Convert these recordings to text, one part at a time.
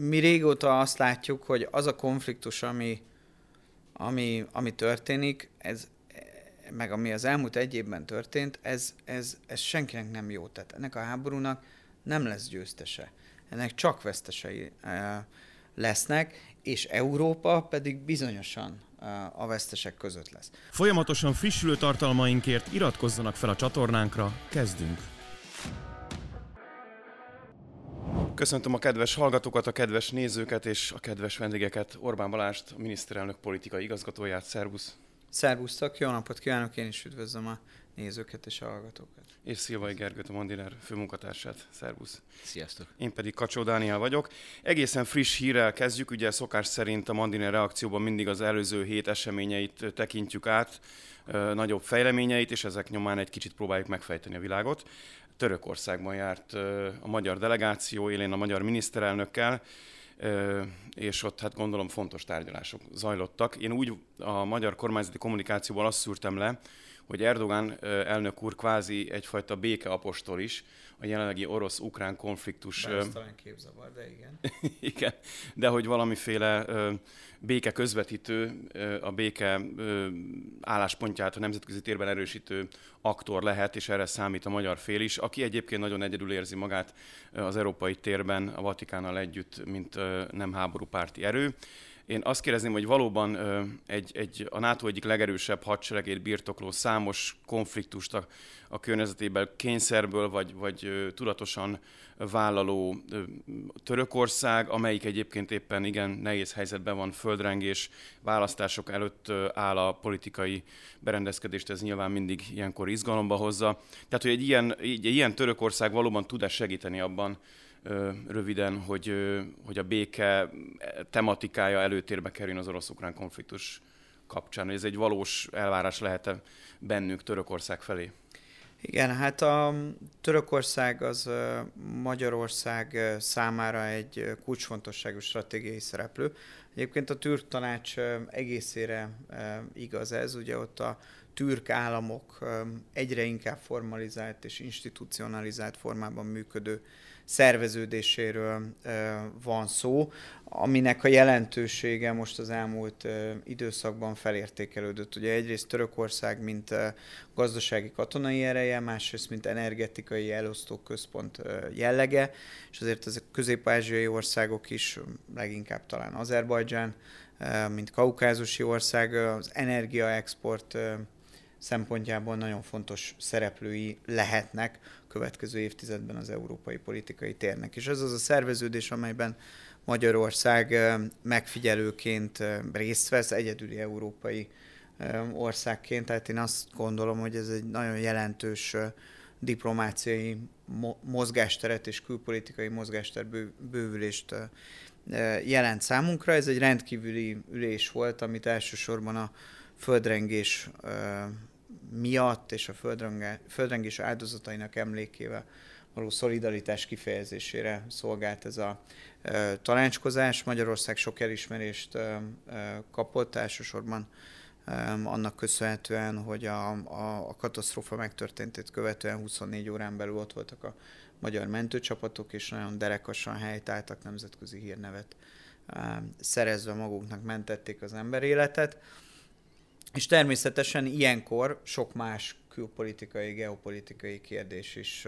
mi régóta azt látjuk, hogy az a konfliktus, ami, ami, ami történik, ez, meg ami az elmúlt egy évben történt, ez, ez, ez senkinek nem jó. Tehát ennek a háborúnak nem lesz győztese. Ennek csak vesztesei lesznek, és Európa pedig bizonyosan a vesztesek között lesz. Folyamatosan frissülő tartalmainkért iratkozzanak fel a csatornánkra, kezdünk! Köszöntöm a kedves hallgatókat, a kedves nézőket és a kedves vendégeket, Orbán Balást, a miniszterelnök politikai igazgatóját. Szervusz! Szervusztok, jó napot kívánok, én is üdvözlöm a nézőket és a hallgatókat. És Szilvai Gergőt, a Mandiner főmunkatársát. Szervusz! Sziasztok! Én pedig Kacsó Dániel vagyok. Egészen friss hírrel kezdjük, ugye szokás szerint a Mandiner reakcióban mindig az előző hét eseményeit tekintjük át, nagyobb fejleményeit, és ezek nyomán egy kicsit próbáljuk megfejteni a világot. Törökországban járt a magyar delegáció, élén a magyar miniszterelnökkel, és ott hát gondolom fontos tárgyalások zajlottak. Én úgy a magyar kormányzati kommunikációból azt szűrtem le, hogy Erdogan elnök úr kvázi egyfajta békeapostol is, a jelenlegi orosz-ukrán konfliktus... Bár talán képzavar, de igen. igen, de hogy valamiféle béke közvetítő, a béke álláspontját a nemzetközi térben erősítő aktor lehet, és erre számít a magyar fél is, aki egyébként nagyon egyedül érzi magát az európai térben a Vatikánnal együtt, mint nem háborúpárti erő. Én azt kérdezném, hogy valóban egy, egy, a NATO egyik legerősebb hadseregét birtokló számos konfliktust a, a környezetében kényszerből vagy, vagy tudatosan vállaló Törökország, amelyik egyébként éppen igen nehéz helyzetben van, földrengés, választások előtt áll a politikai berendezkedést, ez nyilván mindig ilyenkor izgalomba hozza. Tehát, hogy egy ilyen, egy ilyen Törökország valóban tud-e segíteni abban, röviden, hogy, hogy a béke tematikája előtérbe kerüljön az orosz-ukrán konfliktus kapcsán. Ez egy valós elvárás lehet -e bennük Törökország felé? Igen, hát a Törökország az Magyarország számára egy kulcsfontosságú stratégiai szereplő. Egyébként a türk tanács egészére igaz ez, ugye ott a türk államok egyre inkább formalizált és institucionalizált formában működő szerveződéséről van szó, aminek a jelentősége most az elmúlt időszakban felértékelődött. Ugye egyrészt Törökország, mint gazdasági katonai ereje, másrészt, mint energetikai elosztó központ jellege, és azért ezek közép-ázsiai országok is, leginkább talán Azerbajdzsán, mint kaukázusi ország, az energiaexport szempontjából nagyon fontos szereplői lehetnek következő évtizedben az európai politikai térnek. És ez az a szerveződés, amelyben Magyarország megfigyelőként részt vesz, egyedüli európai országként, tehát én azt gondolom, hogy ez egy nagyon jelentős diplomáciai mozgásteret és külpolitikai mozgáster bővülést jelent számunkra. Ez egy rendkívüli ülés volt, amit elsősorban a földrengés miatt és a földrengés áldozatainak emlékével való szolidaritás kifejezésére szolgált ez a e, tanácskozás. Magyarország sok elismerést e, e, kapott, elsősorban annak köszönhetően, hogy a, a, a katasztrófa megtörténtét követően 24 órán belül ott voltak a magyar mentőcsapatok, és nagyon derekasan helytáltak, nemzetközi hírnevet szerezve magunknak mentették az ember életet. És természetesen ilyenkor sok más külpolitikai, geopolitikai kérdés is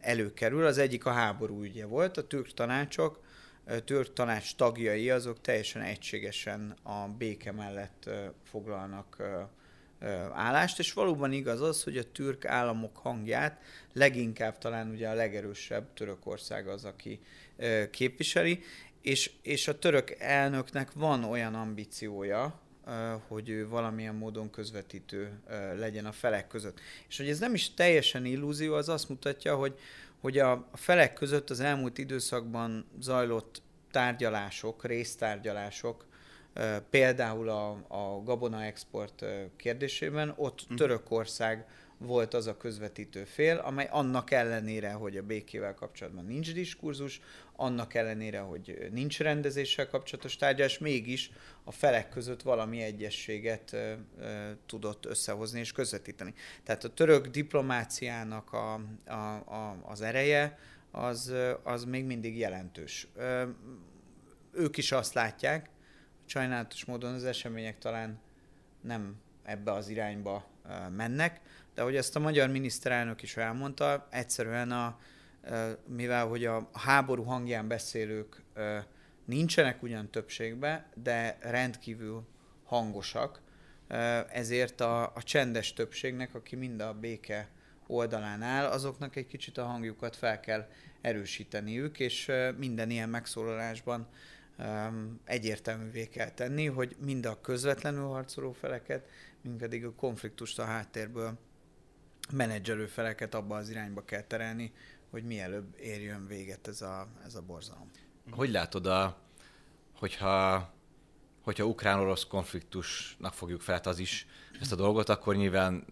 előkerül. Az egyik a háború ügye volt, a türk tanácsok, a türk tanács tagjai azok teljesen egységesen a béke mellett foglalnak állást, és valóban igaz az, hogy a türk államok hangját leginkább talán ugye a legerősebb Törökország az, aki képviseli, és, és a török elnöknek van olyan ambíciója, hogy ő valamilyen módon közvetítő legyen a felek között. És hogy ez nem is teljesen illúzió, az azt mutatja, hogy, hogy a felek között az elmúlt időszakban zajlott tárgyalások, résztárgyalások, például a, a gabona export kérdésében, ott mhm. Törökország volt az a közvetítő fél, amely annak ellenére, hogy a békével kapcsolatban nincs diskurzus, annak ellenére, hogy nincs rendezéssel kapcsolatos tárgyalás, mégis a felek között valami egyességet ö, ö, tudott összehozni és közvetíteni. Tehát a török diplomáciának a, a, a, az ereje az, az még mindig jelentős. Ők is azt látják, sajnálatos módon az események talán nem ebbe az irányba mennek, de hogy ezt a magyar miniszterelnök is elmondta, egyszerűen a, mivel hogy a háború hangján beszélők nincsenek ugyan többségben, de rendkívül hangosak, ezért a, a csendes többségnek, aki mind a béke oldalán áll, azoknak egy kicsit a hangjukat fel kell erősíteniük, és minden ilyen megszólalásban egyértelművé kell tenni, hogy mind a közvetlenül harcoló feleket, mind pedig a konfliktust a háttérből menedzselő feleket abba az irányba kell terelni, hogy mielőbb érjön véget ez a, ez a borzalom. Hogy látod, a, hogyha, hogyha ukrán-orosz konfliktusnak fogjuk fel az is ezt a dolgot, akkor nyilván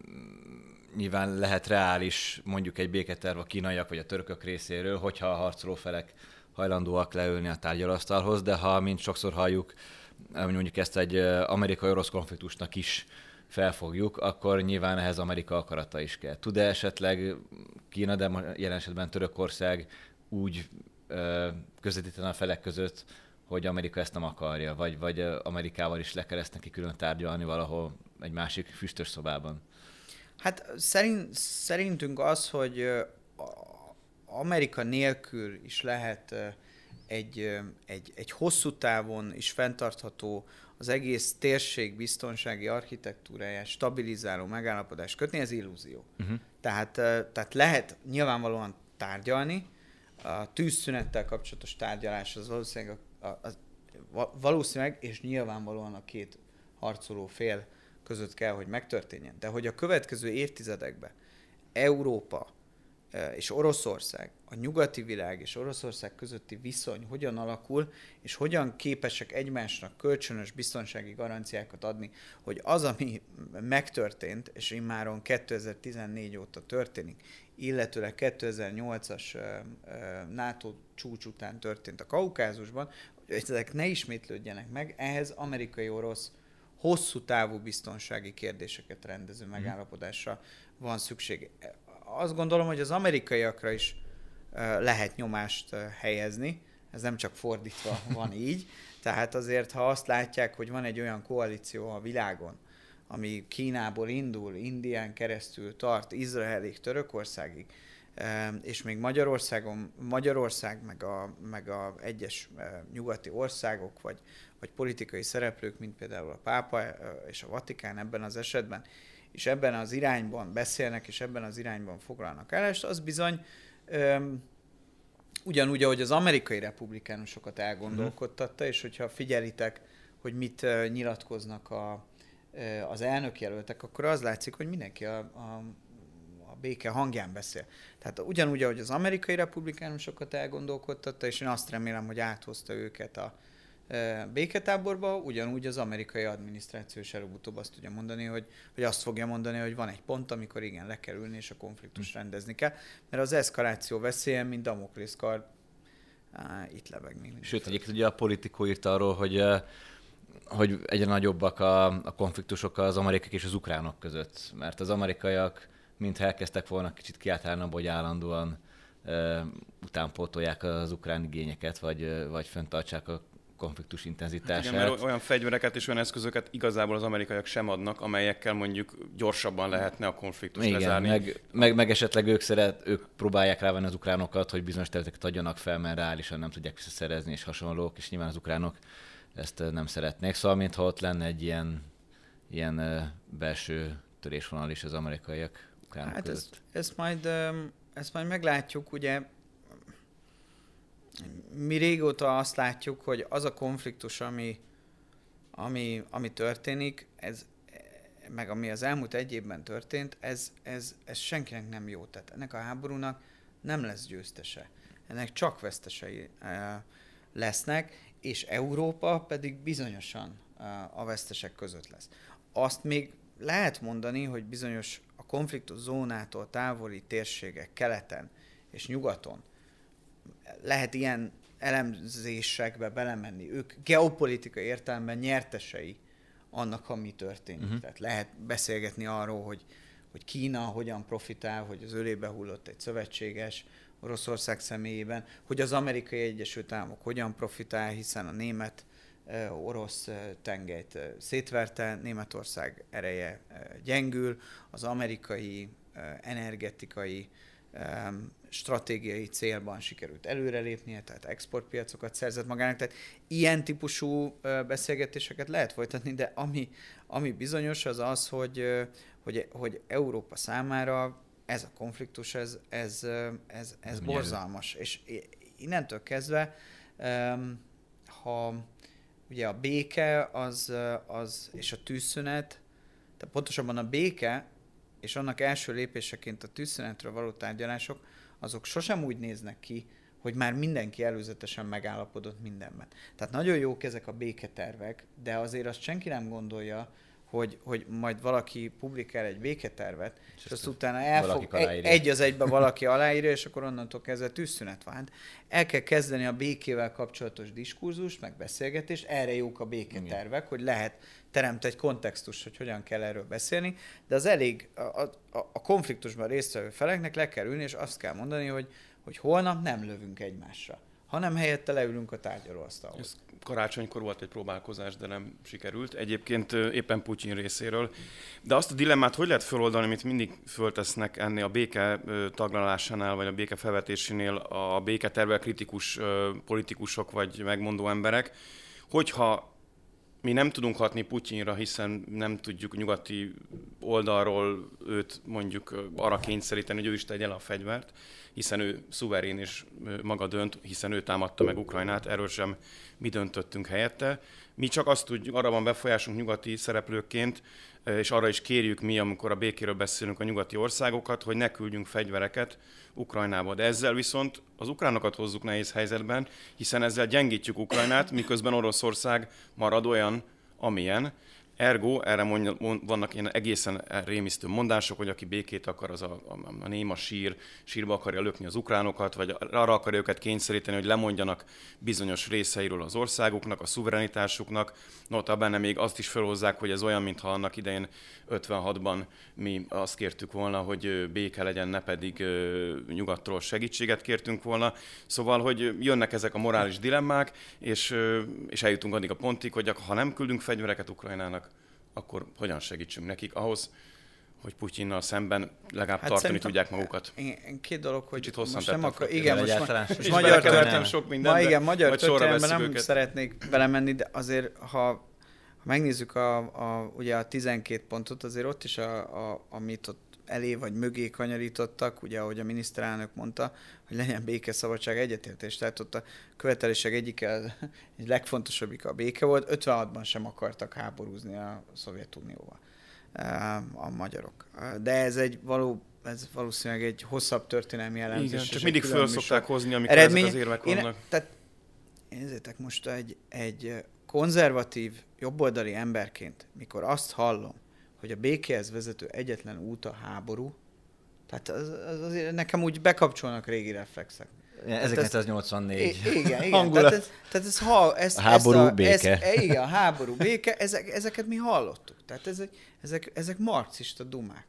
nyilván lehet reális mondjuk egy béketerv a kínaiak vagy a törökök részéről, hogyha a harcoló felek hajlandóak leülni a tárgyalasztalhoz, de ha, mint sokszor halljuk, mondjuk ezt egy amerikai-orosz konfliktusnak is felfogjuk, akkor nyilván ehhez Amerika akarata is kell. Tud-e esetleg Kína, de jelen esetben Törökország úgy közvetíteni a felek között, hogy Amerika ezt nem akarja, vagy, vagy Amerikával is le kell ezt neki külön tárgyalni valahol egy másik füstös szobában? Hát szerint, szerintünk az, hogy Amerika nélkül is lehet egy, egy, egy hosszú távon is fenntartható az egész térség biztonsági architektúráját stabilizáló megállapodás kötni, ez illúzió. Uh-huh. Tehát, tehát lehet nyilvánvalóan tárgyalni, a tűzszünettel kapcsolatos tárgyalás az valószínűleg, a, a, a, valószínűleg és nyilvánvalóan a két harcoló fél között kell, hogy megtörténjen. De hogy a következő évtizedekben Európa és Oroszország, a nyugati világ és Oroszország közötti viszony hogyan alakul, és hogyan képesek egymásnak kölcsönös biztonsági garanciákat adni, hogy az, ami megtörtént, és immáron 2014 óta történik, illetőleg 2008-as NATO csúcs után történt a Kaukázusban, hogy ezek ne ismétlődjenek meg, ehhez amerikai-orosz hosszú távú biztonsági kérdéseket rendező mhm. megállapodásra van szükség. Azt gondolom, hogy az amerikaiakra is lehet nyomást helyezni, ez nem csak fordítva van így, tehát azért, ha azt látják, hogy van egy olyan koalíció a világon, ami Kínából indul, Indián keresztül tart, Izraelig, Törökországig, és még Magyarországon, Magyarország, meg a, meg a egyes nyugati országok, vagy, vagy politikai szereplők, mint például a Pápa és a Vatikán ebben az esetben, és ebben az irányban beszélnek, és ebben az irányban foglalnak állást, az bizony öm, ugyanúgy, ahogy az amerikai republikánusokat elgondolkodtatta, és hogyha figyelitek, hogy mit uh, nyilatkoznak a, uh, az elnökjelöltek, akkor az látszik, hogy mindenki a, a, a béke hangján beszél. Tehát ugyanúgy, ahogy az amerikai republikánusokat elgondolkodtatta, és én azt remélem, hogy áthozta őket a, béketáborba, ugyanúgy az amerikai adminisztráció is előbb-utóbb azt tudja mondani, hogy, hogy azt fogja mondani, hogy van egy pont, amikor igen, le kell ülni, és a konfliktust hm. rendezni kell, mert az eszkaláció veszélye, mint Damoklész kard, á, itt lebeg még. Sőt, egyébként ugye a politikó írt arról, hogy hogy egyre nagyobbak a, a konfliktusok az amerikai és az ukránok között, mert az amerikaiak mintha elkezdtek volna kicsit kiáltalán, hogy állandóan uh, utánpótolják az ukrán igényeket, vagy, vagy föntartsák a konfliktus intenzitását. Hát igen, mert olyan fegyvereket és olyan eszközöket igazából az amerikaiak sem adnak, amelyekkel mondjuk gyorsabban lehetne a konfliktust igen, lezárni. Meg, meg, meg, esetleg ők, szeret, ők próbálják rávenni az ukránokat, hogy bizonyos területeket adjanak fel, mert reálisan nem tudják visszaszerezni, és hasonlók, és nyilván az ukránok ezt nem szeretnék. Szóval, mintha ott lenne egy ilyen, ilyen belső törésvonal is az amerikaiak ukránok hát között. Ezt, ezt, majd, ezt majd meglátjuk, ugye mi régóta azt látjuk, hogy az a konfliktus, ami, ami, ami történik, ez, meg ami az elmúlt egy évben történt, ez, ez, ez senkinek nem jó. Tehát ennek a háborúnak nem lesz győztese. Ennek csak vesztesei e, lesznek, és Európa pedig bizonyosan e, a vesztesek között lesz. Azt még lehet mondani, hogy bizonyos a konfliktus zónától távoli térségek keleten és nyugaton lehet ilyen elemzésekbe belemenni. Ők geopolitikai értelemben nyertesei annak, ami történik. Uh-huh. Tehát lehet beszélgetni arról, hogy, hogy Kína hogyan profitál, hogy az ölébe hullott egy szövetséges, Oroszország személyében, hogy az amerikai Egyesült Államok hogyan profitál, hiszen a német orosz tengelyt szétverte, Németország ereje gyengül, az amerikai energetikai stratégiai célban sikerült előrelépnie, tehát exportpiacokat szerzett magának. Tehát ilyen típusú beszélgetéseket lehet folytatni, de ami, ami bizonyos az az, hogy, hogy, hogy Európa számára ez a konfliktus, ez, ez, ez, ez borzalmas. És innentől kezdve, ha ugye a béke az, az, és a tűzszünet, tehát pontosabban a béke és annak első lépéseként a tűzszünetről való tárgyalások, azok sosem úgy néznek ki, hogy már mindenki előzetesen megállapodott mindenben. Tehát nagyon jók ezek a béketervek, de azért azt senki nem gondolja, hogy, hogy majd valaki publikál egy béketervet, és, és azt utána elfog, egy az egybe valaki aláírja, és akkor onnantól kezdve tűzszünet van. Hát el kell kezdeni a békével kapcsolatos diskurzust, meg beszélgetést, erre jók a béketervek, hogy lehet teremt egy kontextus, hogy hogyan kell erről beszélni, de az elég a, a, a konfliktusban résztvevő feleknek le kell ülni, és azt kell mondani, hogy, hogy holnap nem lövünk egymásra hanem helyette leülünk a tárgyalóasztalhoz. Ez karácsonykor volt egy próbálkozás, de nem sikerült. Egyébként éppen Putyin részéről. De azt a dilemmát hogy lehet feloldani, amit mindig föltesznek ennél a béke taglalásánál, vagy a béke felvetésénél a béketervel kritikus politikusok, vagy megmondó emberek, hogyha mi nem tudunk hatni Putyinra, hiszen nem tudjuk nyugati oldalról őt mondjuk arra kényszeríteni, hogy ő is tegye le a fegyvert, hiszen ő szuverén és maga dönt, hiszen ő támadta meg Ukrajnát, erről sem mi döntöttünk helyette. Mi csak azt tudjuk, arra van befolyásunk nyugati szereplőként, és arra is kérjük mi, amikor a békéről beszélünk a nyugati országokat, hogy ne küldjünk fegyvereket Ukrajnába. De ezzel viszont az ukránokat hozzuk nehéz helyzetben, hiszen ezzel gyengítjük Ukrajnát, miközben Oroszország marad olyan, amilyen, Ergo, erre mondja, mond, vannak ilyen egészen rémisztő mondások, hogy aki békét akar, az a, a, a néma sír, sírba akarja lökni az ukránokat, vagy arra akarja őket kényszeríteni, hogy lemondjanak bizonyos részeiről az országuknak, a szuverenitásuknak. Nota benne még azt is felhozzák, hogy ez olyan, mintha annak idején 56-ban mi azt kértük volna, hogy béke legyen, ne pedig nyugatról segítséget kértünk volna. Szóval, hogy jönnek ezek a morális dilemmák, és, és eljutunk addig a pontig, hogy ha nem küldünk fegyvereket Ukrajnának, akkor hogyan segítsünk nekik ahhoz, hogy Putyinnal szemben legalább hát tartani tudják magukat. Én, két dolog, hogy Kicsit most nem akar, igen, most, ma, most magyar történelem sok mindenbe, ma igen, magyar történelemben nem őket. szeretnék belemenni, de azért, ha, ha megnézzük a, a, ugye a 12 pontot, azért ott is, a, a, amit ott elé vagy mögé kanyarítottak, ugye ahogy a miniszterelnök mondta, hogy legyen békeszabadság egyetértés. Tehát ott a követelések egyik egy legfontosabbik a béke volt. 56-ban sem akartak háborúzni a Szovjetunióval a magyarok. De ez egy való, ez valószínűleg egy hosszabb történelmi jellemzés. Igen, csak mindig föl szokták hozni, amikor eredmény. ezek az érvek vannak. Én, tehát nézzétek most egy, egy konzervatív, jobboldali emberként, mikor azt hallom, hogy a békéhez vezető egyetlen út a háború, tehát az, az azért nekem úgy bekapcsolnak régi reflexek. 1984. Ez, igen, igen. Tehát ez, tehát ez, ha, ez, a háború, ezt a, béke. Ez, e, igen, a háború, béke, ezek, ezeket mi hallottuk. Tehát ez, ezek, ezek marxista dumák.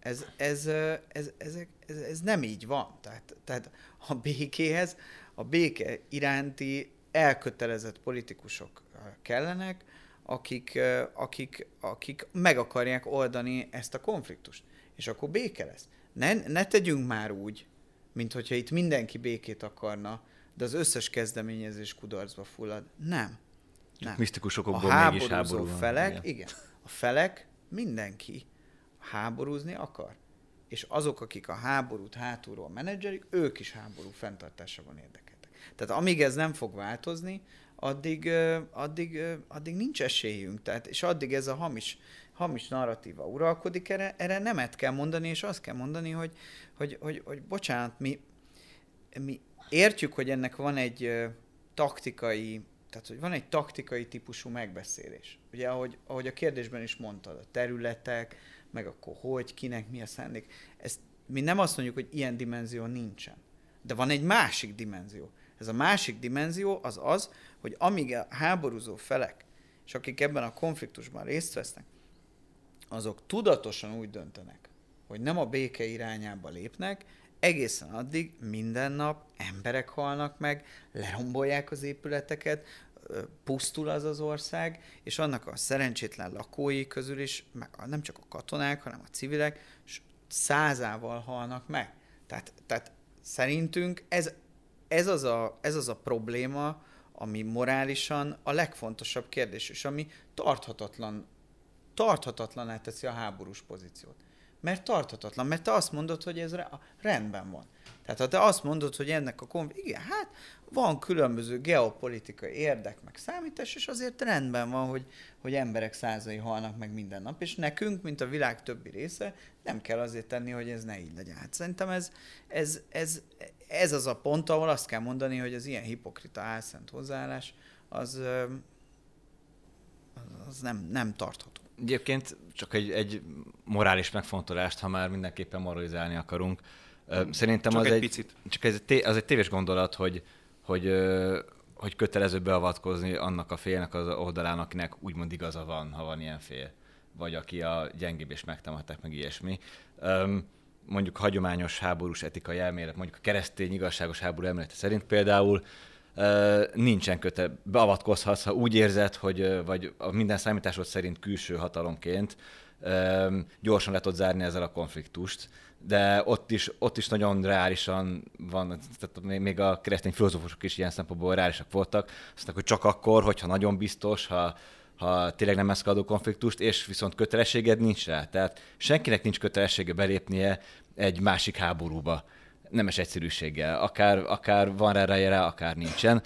Ez, ez, ez, ezek, ez, ez nem így van. Tehát, tehát a békéhez, a béke iránti elkötelezett politikusok kellenek, akik, akik, akik meg akarják oldani ezt a konfliktust. És akkor béke lesz. Ne, ne tegyünk már úgy, mint hogyha itt mindenki békét akarna, de az összes kezdeményezés kudarcba fullad. Nem. nem. Misztikus okokból mégis háború van. felek, igen. igen. A felek, mindenki háborúzni akar. És azok, akik a háborút hátulról menedzselik, ők is háború fenntartásában érdekeltek. Tehát amíg ez nem fog változni, addig, addig, addig nincs esélyünk. Tehát, és addig ez a hamis, hamis narratíva uralkodik, erre, erre nemet kell mondani, és azt kell mondani, hogy, hogy, hogy, hogy bocsánat, mi, mi értjük, hogy ennek van egy taktikai, tehát hogy van egy taktikai típusú megbeszélés. Ugye, ahogy, ahogy a kérdésben is mondtad, a területek, meg akkor hogy, kinek mi a szándék. Ezt mi nem azt mondjuk, hogy ilyen dimenzió nincsen. De van egy másik dimenzió. Ez a másik dimenzió az az, hogy amíg a háborúzó felek, és akik ebben a konfliktusban részt vesznek, azok tudatosan úgy döntenek, hogy nem a béke irányába lépnek, egészen addig minden nap emberek halnak meg, lerombolják az épületeket, pusztul az az ország, és annak a szerencsétlen lakói közül is, meg nem csak a katonák, hanem a civilek, százával halnak meg. Tehát, tehát szerintünk ez, ez, az a, ez az a probléma, ami morálisan a legfontosabb kérdés, és ami tarthatatlan, tarthatatlan teszi a háborús pozíciót. Mert tarthatatlan, mert te azt mondod, hogy ez rendben van. Tehát ha te azt mondod, hogy ennek a konf... Igen, hát van különböző geopolitikai érdek, meg számítás, és azért rendben van, hogy, hogy emberek százai halnak meg minden nap, és nekünk, mint a világ többi része, nem kell azért tenni, hogy ez ne így legyen. Hát szerintem ez, ez, ez, ez az a pont, ahol azt kell mondani, hogy az ilyen hipokrita álszent hozzáállás, az, az nem, nem tartható. Egyébként csak egy, egy morális megfontolást, ha már mindenképpen moralizálni akarunk. Szerintem csak az egy, egy picit. Csak ez egy, az egy téves gondolat, hogy, hogy, hogy kötelező beavatkozni annak a félnek az oldalán, akinek úgymond igaza van, ha van ilyen fél. Vagy aki a gyengébb és megtámadták, meg ilyesmi. Mondjuk hagyományos háborús etikai elmélet, mondjuk a keresztény igazságos háború elmélete szerint például nincsen köte, beavatkozhatsz, ha úgy érzed, hogy vagy a minden számításod szerint külső hatalomként gyorsan le tudod zárni ezzel a konfliktust, de ott is, ott is nagyon reálisan van, tehát még a keresztény filozófusok is ilyen szempontból reálisak voltak, azt hogy csak akkor, hogyha nagyon biztos, ha, ha tényleg nem eszkaladó konfliktust, és viszont kötelességed nincs rá. Tehát senkinek nincs kötelessége belépnie egy másik háborúba nemes egyszerűséggel. Akár, akár van rá rá, akár nincsen.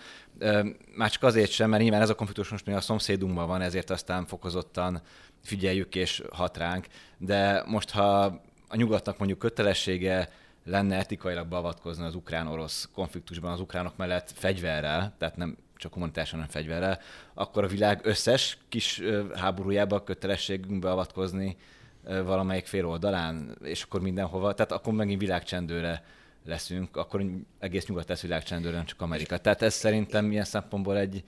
Már csak azért sem, mert nyilván ez a konfliktus most a szomszédunkban van, ezért aztán fokozottan figyeljük és hat ránk. De most, ha a nyugatnak mondjuk kötelessége lenne etikailag beavatkozni az ukrán-orosz konfliktusban az ukránok mellett fegyverrel, tehát nem csak humanitárisan, hanem fegyverrel, akkor a világ összes kis háborújába kötelességünk beavatkozni valamelyik fél oldalán, és akkor mindenhova, tehát akkor megint világcsendőre leszünk, akkor egész nyugat lesz világcsendőre, nem csak Amerika. Tehát ez szerintem ilyen szempontból egy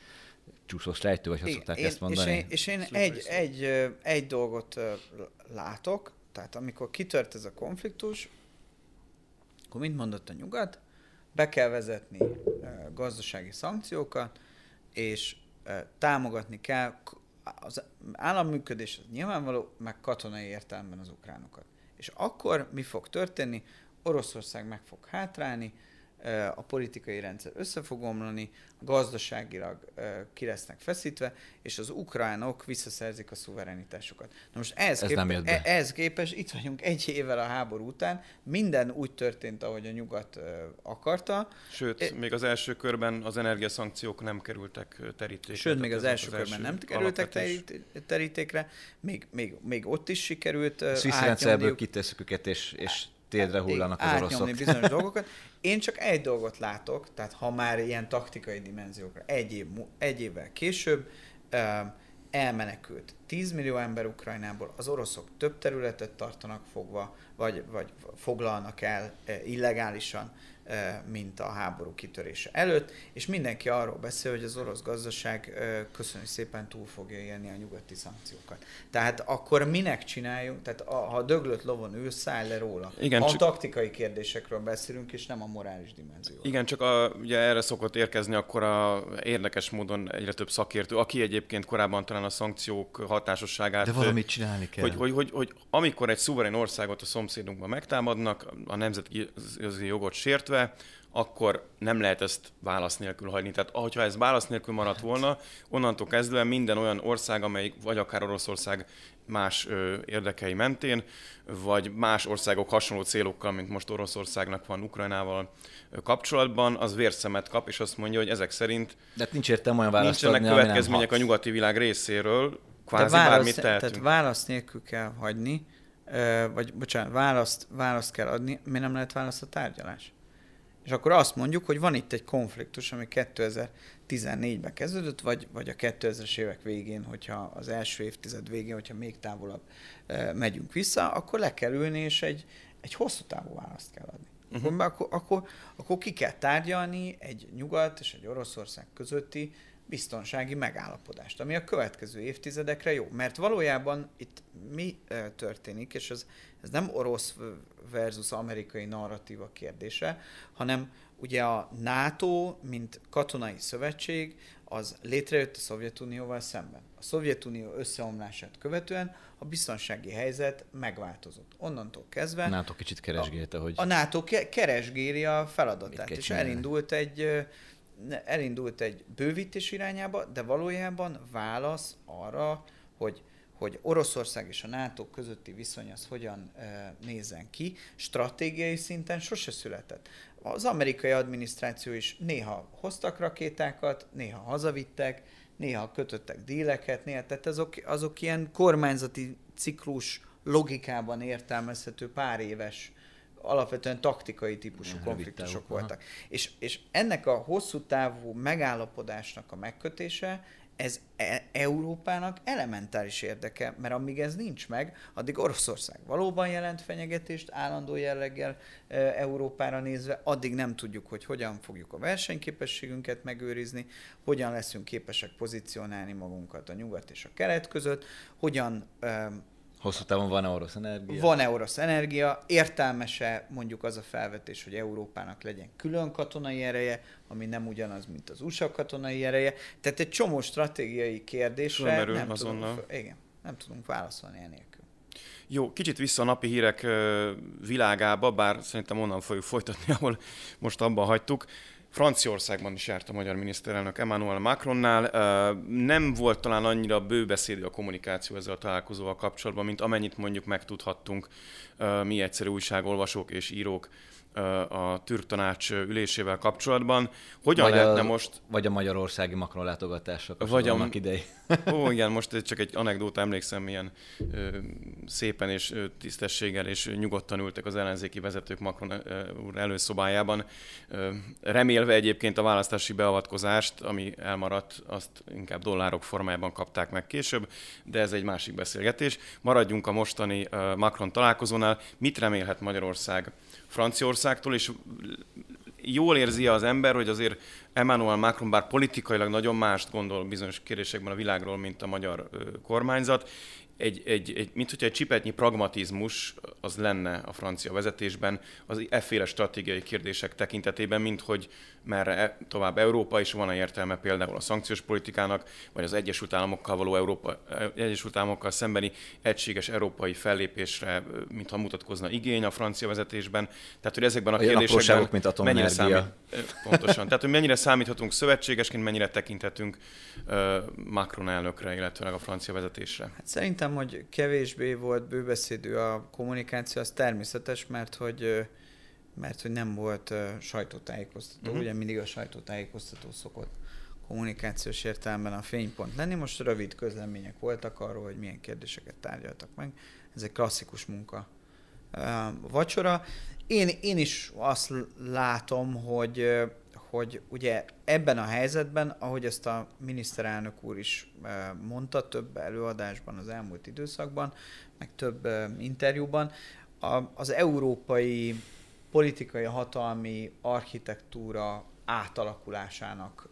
csúszós lejtő, vagy hogy szokták én, ezt mondani. És én, és én egy, egy, egy dolgot látok, tehát amikor kitört ez a konfliktus, akkor mint mondott a nyugat, be kell vezetni gazdasági szankciókat, és támogatni kell az államműködés nyilvánvaló, meg katonai értelemben az ukránokat. És akkor mi fog történni? Oroszország meg fog hátrálni, a politikai rendszer össze fog omlani, gazdaságilag ki lesznek feszítve, és az ukránok visszaszerzik a szuverenitásokat. Na most ehhez, Ez kép- nem e- ehhez képes, itt vagyunk egy évvel a háború után, minden úgy történt, ahogy a nyugat akarta. Sőt, e- még az első körben az energiaszankciók nem kerültek terítékre. Sőt, még az első az körben nem kerültek terítékre, még, még, még ott is sikerült Swiss rendszerből kitesszük őket, és, és térdre hullanak az oroszok. bizonyos dolgokat. Én csak egy dolgot látok, tehát ha már ilyen taktikai dimenziókra, egy, év, egy évvel később elmenekült 10 millió ember Ukrajnából, az oroszok több területet tartanak fogva, vagy, vagy foglalnak el illegálisan, mint a háború kitörése előtt, és mindenki arról beszél, hogy az orosz gazdaság köszönjük szépen túl fogja élni a nyugati szankciókat. Tehát akkor minek csináljunk, tehát a, ha a döglött lovon ül, száll le róla. Igen, a csak... taktikai kérdésekről beszélünk, és nem a morális dimenzió. Igen, csak a, ugye erre szokott érkezni akkor a érdekes módon egyre több szakértő, aki egyébként korábban talán a szankciók hatásosságát... De valamit csinálni kell. Hogy, hogy, hogy, hogy amikor egy szuverén országot a szomszédunkban megtámadnak, a nemzeti jogot sértve, illetve akkor nem lehet ezt válasz nélkül hagyni. Tehát ha ez válasz nélkül maradt volna, onnantól kezdve minden olyan ország, amelyik vagy akár Oroszország más ö, érdekei mentén, vagy más országok hasonló célokkal, mint most Oroszországnak van Ukrajnával ö, kapcsolatban, az vérszemet kap, és azt mondja, hogy ezek szerint De hát nincs értem olyan választ nincsenek adni, következmények a nyugati világ részéről, kvázi válasz, bármit tehetünk. Tehát válasz nélkül kell hagyni, vagy bocsánat, választ, választ kell adni, mi nem lehet választ a tárgyalás? És akkor azt mondjuk, hogy van itt egy konfliktus, ami 2014-ben kezdődött, vagy, vagy a 2000-es évek végén, hogyha az első évtized végén, hogyha még távolabb e, megyünk vissza, akkor le kell ülni, és egy, egy hosszú távú választ kell adni. Uh-huh. Akkor, akkor, akkor ki kell tárgyalni egy nyugat és egy Oroszország közötti biztonsági megállapodást, ami a következő évtizedekre jó. Mert valójában itt mi történik, és ez, ez nem orosz versus amerikai narratíva kérdése, hanem ugye a NATO, mint katonai szövetség, az létrejött a Szovjetunióval szemben. A Szovjetunió összeomlását követően a biztonsági helyzet megváltozott. Onnantól kezdve... A NATO kicsit keresgélte, hogy... A NATO ke- keresgéli a feladatát, és elindult egy elindult egy bővítés irányába, de valójában válasz arra, hogy hogy Oroszország és a NATO közötti viszony az hogyan nézzen ki, stratégiai szinten sose született. Az amerikai adminisztráció is néha hoztak rakétákat, néha hazavittek, néha kötöttek díleket, néha, tehát azok, azok ilyen kormányzati ciklus logikában értelmezhető pár éves alapvetően taktikai típusú ja, konfliktusok voltak. És, és ennek a hosszú távú megállapodásnak a megkötése, ez e- Európának elementáris érdeke, mert amíg ez nincs meg, addig Oroszország valóban jelent fenyegetést állandó jelleggel e, Európára nézve, addig nem tudjuk, hogy hogyan fogjuk a versenyképességünket megőrizni, hogyan leszünk képesek pozícionálni magunkat a nyugat és a kelet között, hogyan Hosszú távon van-e orosz energia? Van-e orosz energia? Értelmese mondjuk az a felvetés, hogy Európának legyen külön katonai ereje, ami nem ugyanaz, mint az USA katonai ereje. Tehát egy csomó stratégiai kérdésre nem tudunk, igen, nem tudunk válaszolni enélkül. Jó, kicsit vissza a napi hírek világába, bár szerintem onnan fogjuk folytatni, ahol most abban hagytuk. Franciaországban is járt a magyar miniszterelnök Emmanuel Macronnál. Nem volt talán annyira bőbeszédű a kommunikáció ezzel a találkozóval kapcsolatban, mint amennyit mondjuk megtudhattunk mi egyszerű újságolvasók és írók a Türk Tanács ülésével kapcsolatban. Hogyan vagy lehetne a, most... Vagy a magyarországi Macron látogatása vagy a, idei. Ó, igen, most csak egy anekdóta emlékszem, milyen ö, szépen és ö, tisztességgel és nyugodtan ültek az ellenzéki vezetők Macron úr előszobájában, ö, remélve egyébként a választási beavatkozást, ami elmaradt, azt inkább dollárok formájában kapták meg később, de ez egy másik beszélgetés. Maradjunk a mostani ö, Macron találkozónál. Mit remélhet Magyarország Franciaországtól, és jól érzi az ember, hogy azért Emmanuel Macron bár politikailag nagyon mást gondol bizonyos kérdésekben a világról, mint a magyar kormányzat, egy, egy, egy, mint hogyha egy csipetnyi pragmatizmus az lenne a francia vezetésben az efféle stratégiai kérdések tekintetében, mint hogy merre e, tovább Európa, és van-e értelme például a szankciós politikának, vagy az Egyesült Államokkal való Európa, e, Egyesült Államokkal szembeni egységes európai fellépésre, mintha mutatkozna igény a francia vezetésben. Tehát, hogy ezekben a Olyan kérdésekben mint mennyire számít, pontosan. Tehát, hogy mennyire számíthatunk szövetségesként, mennyire tekinthetünk uh, Macron elnökre, illetve a francia vezetésre. Hát szerintem, hogy kevésbé volt bőbeszédű a kommunikáció, az természetes, mert hogy mert hogy nem volt uh, sajtótájékoztató. Uh-huh. Ugye mindig a sajtótájékoztató szokott kommunikációs értelemben a fénypont lenni. Most rövid közlemények voltak arról, hogy milyen kérdéseket tárgyaltak meg. Ez egy klasszikus munka uh, vacsora. Én, én is azt látom, hogy, hogy ugye ebben a helyzetben, ahogy ezt a miniszterelnök úr is mondta több előadásban az elmúlt időszakban, meg több interjúban, az európai politikai hatalmi architektúra átalakulásának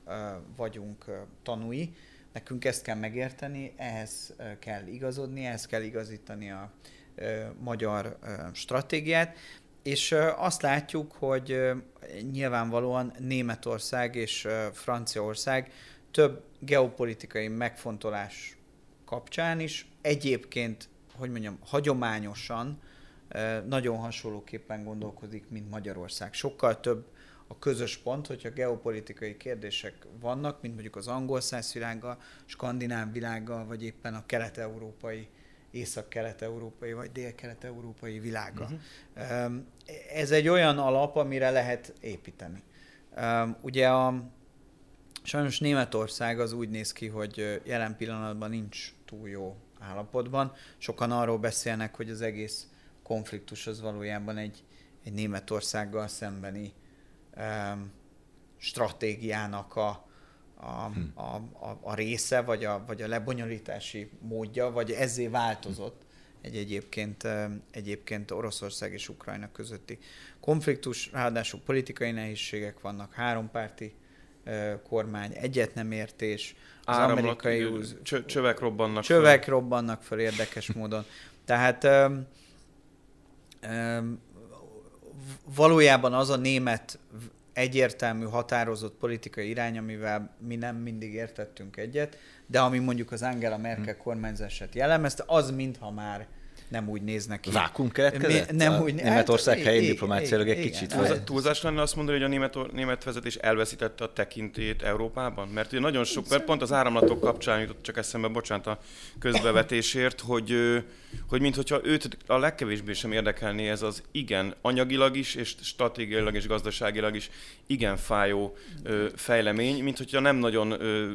vagyunk tanúi. Nekünk ezt kell megérteni, ehhez kell igazodni, ehhez kell igazítani a magyar stratégiát, és azt látjuk, hogy nyilvánvalóan Németország és Franciaország több geopolitikai megfontolás kapcsán is egyébként, hogy mondjam, hagyományosan nagyon hasonlóképpen gondolkodik, mint Magyarország. Sokkal több a közös pont, hogyha geopolitikai kérdések vannak, mint mondjuk az angol száz világgal, skandináv világgal, vagy éppen a kelet-európai, észak-kelet-európai, vagy dél-kelet-európai világgal. Uh-huh. Ez egy olyan alap, amire lehet építeni. Ugye a, sajnos Németország az úgy néz ki, hogy jelen pillanatban nincs túl jó állapotban. Sokan arról beszélnek, hogy az egész konfliktus az valójában egy, egy Németországgal szembeni um, stratégiának a, a, hm. a, a, a része, vagy a, vagy a lebonyolítási módja, vagy ezzé változott egy egyébként, egyébként Oroszország és Ukrajna közötti konfliktus, ráadásul politikai nehézségek vannak, hárompárti kormány, egyet nem értés, az Áramlat, amerikai csö- csövek robbannak Csövek föl. robbannak fel érdekes módon. Tehát um, um, valójában az a német egyértelmű, határozott politikai irány, amivel mi nem mindig értettünk egyet, de ami mondjuk az Angela Merkel hm. kormányzását jellemezte, az mintha már nem úgy néznek ki. Vákum keletkezett? Mi, nem a úgy, Németország hát, helyi diplomáciáról egy kicsit. Túlzás, túlzás lenne azt mondani, hogy a német, német vezetés elveszítette a tekintét Európában? Mert ugye nagyon sok, mert pont az áramlatok kapcsán jutott csak eszembe, bocsánat a közbevetésért, hogy, hogy mintha őt a legkevésbé sem érdekelné ez az igen anyagilag is, és stratégiailag és gazdaságilag is igen fájó ö, fejlemény, mint hogyha nem nagyon ö,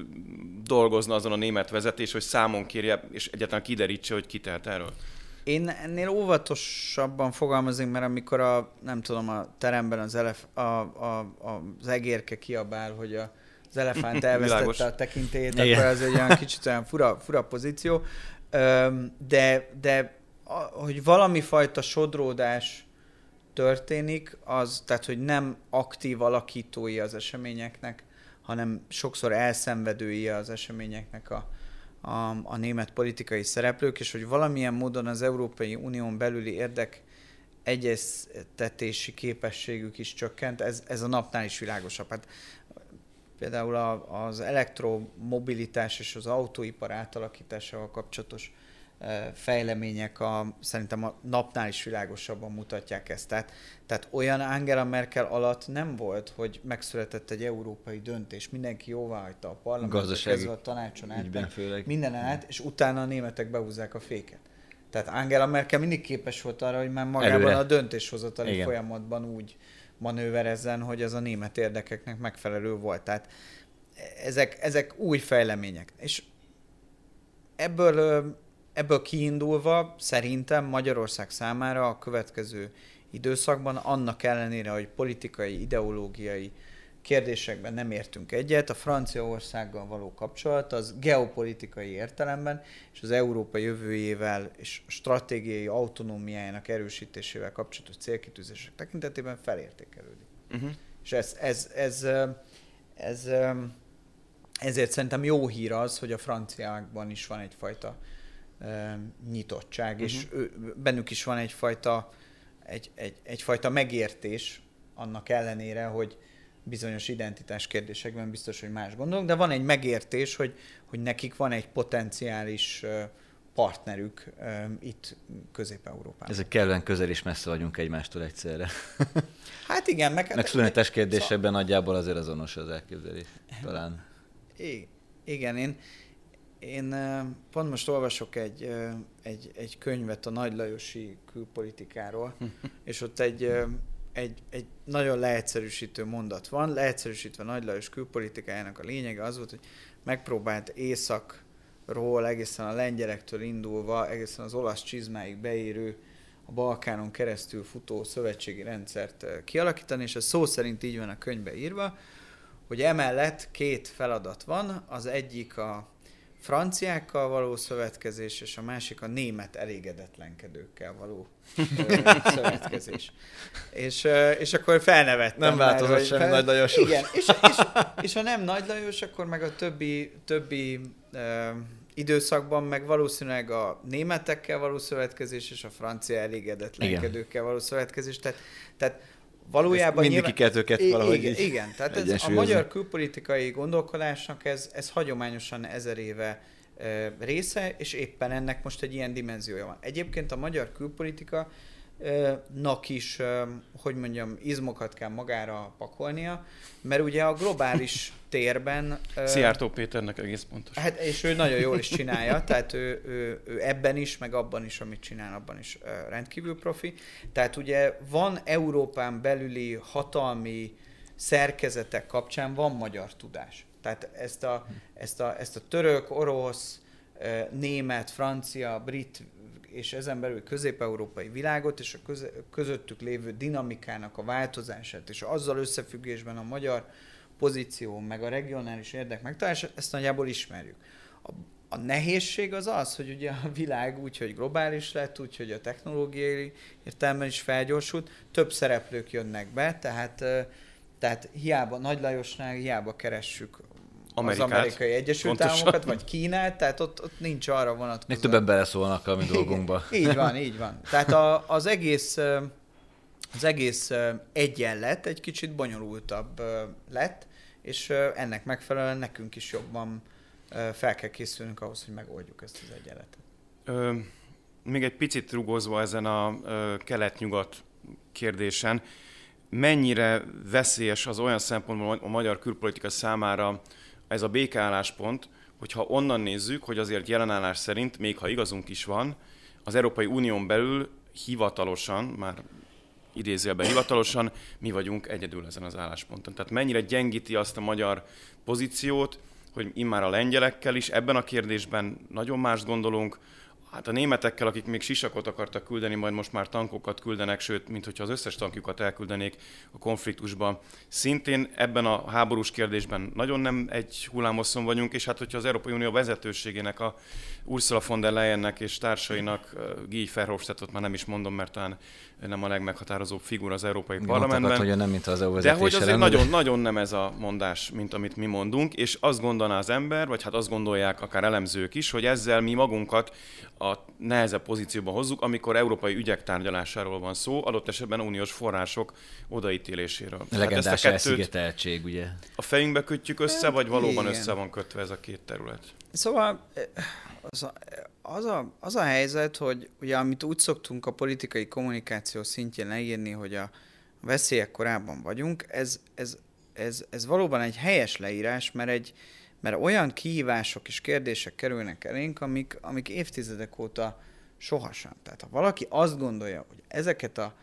dolgozna azon a német vezetés, hogy számon kérje, és egyáltalán kiderítse, hogy ki tehet erről. Én ennél óvatosabban fogalmazunk, mert amikor a, nem tudom, a teremben az, elef, a, a, a, az egérke kiabál, hogy a, az elefánt elvesztette a tekintélyét, akkor ez egy olyan kicsit olyan fura, fura pozíció. De, de hogy valami fajta sodródás történik, az, tehát hogy nem aktív alakítói az eseményeknek, hanem sokszor elszenvedői az eseményeknek a, a, a német politikai szereplők, és hogy valamilyen módon az Európai Unión belüli érdek egyeztetési képességük is csökkent, ez, ez a napnál is világosabb. Hát például a, az elektromobilitás és az autóipar átalakításával kapcsolatos fejlemények a, szerintem a napnál is világosabban mutatják ezt. Tehát, tehát olyan Angela Merkel alatt nem volt, hogy megszületett egy európai döntés, mindenki jóvá hagyta a parlamentet, a tanácson át, főleg. minden át, és utána a németek behúzzák a féket. Tehát Angela Merkel mindig képes volt arra, hogy már magában Előre. a döntéshozatali Igen. folyamatban úgy manőverezzen, hogy az a német érdekeknek megfelelő volt. Tehát ezek, ezek új fejlemények. És ebből Ebből kiindulva szerintem Magyarország számára a következő időszakban annak ellenére, hogy politikai, ideológiai kérdésekben nem értünk egyet, a Franciaországgal való kapcsolat az geopolitikai értelemben és az Európa jövőjével és stratégiai autonómiájának erősítésével kapcsolatos célkitűzések tekintetében felértékelődik. Uh-huh. És ez, ez, ez, ez, ez, ezért szerintem jó hír az, hogy a franciákban is van egyfajta nyitottság, uh-huh. és mhm. ő, bennük is van egyfajta, egy, egy, egyfajta megértés annak ellenére, hogy bizonyos identitás kérdésekben biztos, hogy más gondolok, de van egy megértés, hogy, hogy nekik van egy potenciális partnerük itt Közép-Európában. Ezek kellően közel és messze vagyunk egymástól egyszerre. Hát igen, meg... Meg szünetes kérdésekben szóval... nagyjából azért azonos az elképzelés, talán. Igen, én, én pont most olvasok egy, egy, egy könyvet a Nagy Lajosi külpolitikáról, és ott egy, egy, egy nagyon leegyszerűsítő mondat van. Leegyszerűsítve Nagy Lajos külpolitikájának a lényege az volt, hogy megpróbált északról, egészen a lengyelektől indulva, egészen az olasz csizmáig beérő, a Balkánon keresztül futó szövetségi rendszert kialakítani, és ez szó szerint így van a könyvbe írva, hogy emellett két feladat van, az egyik a franciákkal való szövetkezés, és a másik a német elégedetlenkedőkkel való szövetkezés. És, és akkor felnevettem. Nem változott sem fel... Nagy Lajos. Igen, és, és, és ha nem Nagy Lajos, akkor meg a többi, többi uh, időszakban meg valószínűleg a németekkel való szövetkezés és a francia elégedetlenkedőkkel való szövetkezés. Tehát, tehát valójában mindig nyilván... ki valahogy Igen, igen tehát ez a magyar külpolitikai gondolkodásnak ez, ez hagyományosan ezer éve része, és éppen ennek most egy ilyen dimenziója van. Egyébként a magyar külpolitika nak is, hogy mondjam, izmokat kell magára pakolnia, mert ugye a globális térben... Szijjártó Péternek egész pontos. Hát, és ő nagyon jól is csinálja, tehát ő, ő, ő ebben is, meg abban is, amit csinál, abban is rendkívül profi. Tehát ugye van Európán belüli hatalmi szerkezetek kapcsán van magyar tudás. Tehát ezt a, ezt a, ezt a török, orosz, német, francia, brit és ezen belül közép-európai világot és a közöttük lévő dinamikának a változását, és azzal összefüggésben a magyar pozíció, meg a regionális érdek megtalálása, ezt nagyjából ismerjük. A, a nehézség az az, hogy ugye a világ úgy, hogy globális lett, úgy, hogy a technológiai értelemben is felgyorsult, több szereplők jönnek be, tehát Tehát hiába Nagy Lajosnál, hiába keressük Amerikát, az amerikai Egyesült pontosan. Államokat, vagy Kínát, tehát ott, ott nincs arra vonatkozó. Még többen beleszólnak a mi dolgunkba. Így van, így van. Tehát a, az egész az egész egyenlet egy kicsit bonyolultabb lett, és ennek megfelelően nekünk is jobban fel kell készülnünk ahhoz, hogy megoldjuk ezt az egyenletet. Ö, még egy picit rugózva ezen a kelet-nyugat kérdésen, mennyire veszélyes az olyan szempontból a magyar külpolitika számára ez a békeálláspont, hogyha onnan nézzük, hogy azért jelenállás szerint, még ha igazunk is van, az Európai Unión belül hivatalosan, már idézőjelben hivatalosan, mi vagyunk egyedül ezen az állásponton. Tehát mennyire gyengíti azt a magyar pozíciót, hogy immár a lengyelekkel is ebben a kérdésben nagyon más gondolunk, Hát a németekkel, akik még sisakot akartak küldeni, majd most már tankokat küldenek, sőt, mint hogyha az összes tankjukat elküldenék a konfliktusba. Szintén ebben a háborús kérdésben nagyon nem egy hullámoszon vagyunk, és hát hogyha az Európai Unió vezetőségének, a Ursula von der Leyennek és társainak, Guy Verhofstadtot már nem is mondom, mert talán nem a legmeghatározóbb figura az Európai Parlamentben. Hogy nem, mint az EU De hogy azért nagyon, nagyon nem ez a mondás, mint amit mi mondunk, és azt gondolná az ember, vagy hát azt gondolják akár elemzők is, hogy ezzel mi magunkat a nehezebb pozícióba hozzuk, amikor európai ügyek tárgyalásáról van szó, adott esetben uniós források odaítéléséről. A legendás hát elszigeteltség, ugye? A fejünkbe kötjük össze, vagy valóban Igen. össze van kötve ez a két terület? Szóval az a, az a, az a helyzet, hogy ugye amit úgy szoktunk a politikai kommunikáció szintjén leírni, hogy a veszélyek korában vagyunk, ez, ez, ez, ez valóban egy helyes leírás, mert egy, mert olyan kihívások és kérdések kerülnek elénk, amik, amik évtizedek óta sohasem. Tehát ha valaki azt gondolja, hogy ezeket a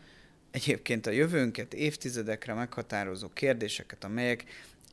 egyébként a jövőnket évtizedekre meghatározó kérdéseket, amelyek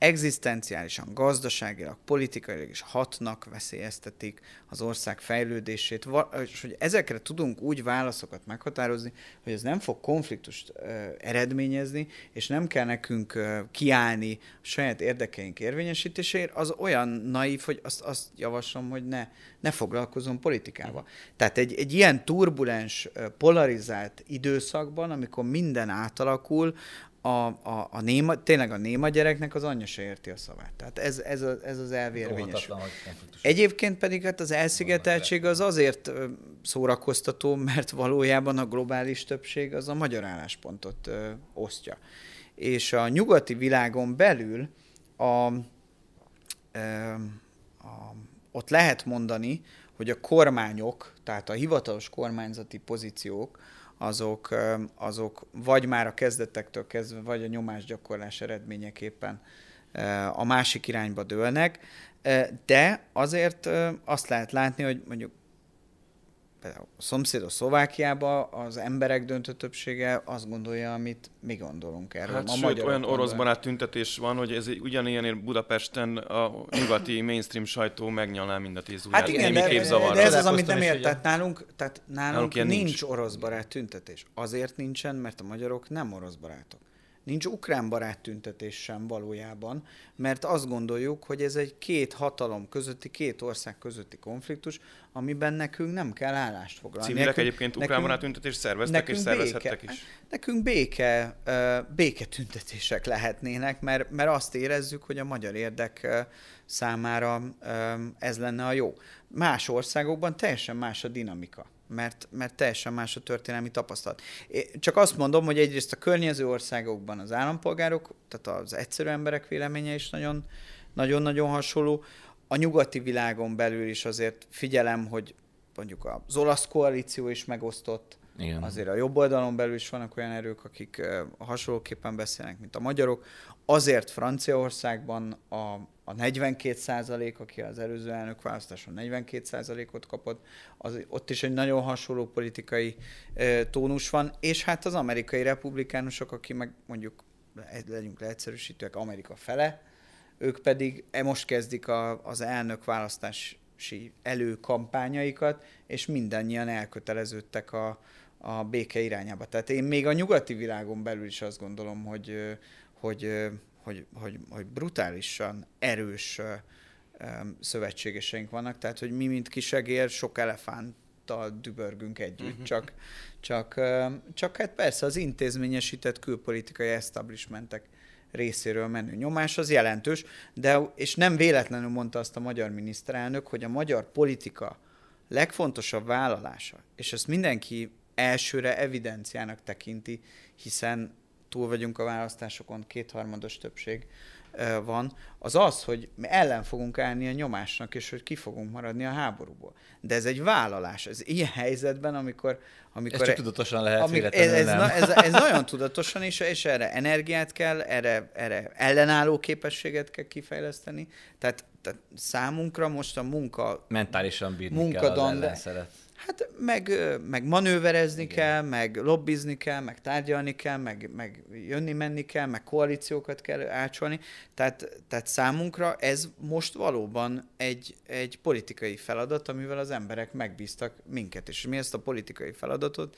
egzisztenciálisan, gazdaságilag, politikailag is hatnak, veszélyeztetik az ország fejlődését, és hogy ezekre tudunk úgy válaszokat meghatározni, hogy ez nem fog konfliktust eredményezni, és nem kell nekünk kiállni a saját érdekeink érvényesítéséért, az olyan naív, hogy azt, azt javaslom, hogy ne, ne foglalkozom politikával. Tehát egy, egy ilyen turbulens, polarizált időszakban, amikor minden átalakul, a, a, a néma, tényleg a néma gyereknek az anyja se érti a szavát. Tehát ez, ez, a, ez az elvérvényes. Egyébként pedig hát az elszigeteltség az azért szórakoztató, mert valójában a globális többség az a magyar álláspontot ö, osztja. És a nyugati világon belül a, ö, a, ott lehet mondani, hogy a kormányok, tehát a hivatalos kormányzati pozíciók, azok, azok vagy már a kezdetektől kezdve, vagy a nyomásgyakorlás eredményeképpen a másik irányba dőlnek, de azért azt lehet látni, hogy mondjuk például a szomszédos Szlovákiában az emberek döntő többsége azt gondolja, amit mi gondolunk erről. Hát a sőt, olyan orosz barát tüntetés van, hogy ez ugyanilyen Budapesten a nyugati mainstream sajtó megnyalná mind a tíz ujját. Hát igen, de, de ez az, amit nem ért. Tehát nálunk, tehát nálunk, nálunk nincs, nincs orosz barát tüntetés. Azért nincsen, mert a magyarok nem orosz barátok. Nincs ukrán barát tüntetés sem valójában, mert azt gondoljuk, hogy ez egy két hatalom közötti, két ország közötti konfliktus, amiben nekünk nem kell állást foglalni. Civilek nekünk, egyébként ukrán barát tüntetést szerveztek és szervezhettek béke, is? Nekünk béke, béke tüntetések lehetnének, mert, mert azt érezzük, hogy a magyar érdek számára ez lenne a jó. Más országokban teljesen más a dinamika mert, mert teljesen más a történelmi tapasztalat. Csak azt mondom, hogy egyrészt a környező országokban az állampolgárok, tehát az egyszerű emberek véleménye is nagyon, nagyon-nagyon hasonló. A nyugati világon belül is azért figyelem, hogy mondjuk az olasz koalíció is megosztott, igen. Azért a jobb oldalon belül is vannak olyan erők, akik hasonlóképpen beszélnek, mint a magyarok. Azért Franciaországban a, a 42 százalék, aki az előző elnök választáson 42 százalékot kapott, az, ott is egy nagyon hasonló politikai e, tónus van, és hát az amerikai republikánusok, aki meg mondjuk legyünk leegyszerűsítőek, Amerika fele, ők pedig e most kezdik a, az elnök választási előkampányaikat, és mindannyian elköteleződtek a, a béke irányába. Tehát én még a nyugati világon belül is azt gondolom, hogy, hogy, hogy, hogy, hogy brutálisan erős szövetségeseink vannak, tehát hogy mi, mint kisegér, sok elefánttal dübörgünk együtt, uh-huh. csak, csak, csak hát persze az intézményesített külpolitikai establishmentek részéről menő nyomás az jelentős, de és nem véletlenül mondta azt a magyar miniszterelnök, hogy a magyar politika legfontosabb vállalása, és ezt mindenki elsőre evidenciának tekinti, hiszen túl vagyunk a választásokon, kétharmados többség van, az az, hogy mi ellen fogunk állni a nyomásnak, és hogy ki fogunk maradni a háborúból. De ez egy vállalás. Ez ilyen helyzetben, amikor... amikor ez csak tudatosan lehet, amik, ez, ez, na, ez, ez, nagyon tudatosan, és, és erre energiát kell, erre, erre ellenálló képességet kell kifejleszteni. Tehát, tehát számunkra most a munka... Mentálisan bírni munkadon, kell az Hát meg, meg manőverezni Igen. kell, meg lobbizni kell, meg tárgyalni kell, meg, meg jönni-menni kell, meg koalíciókat kell ácsolni. Tehát, tehát számunkra ez most valóban egy, egy politikai feladat, amivel az emberek megbíztak minket, és mi ezt a politikai feladatot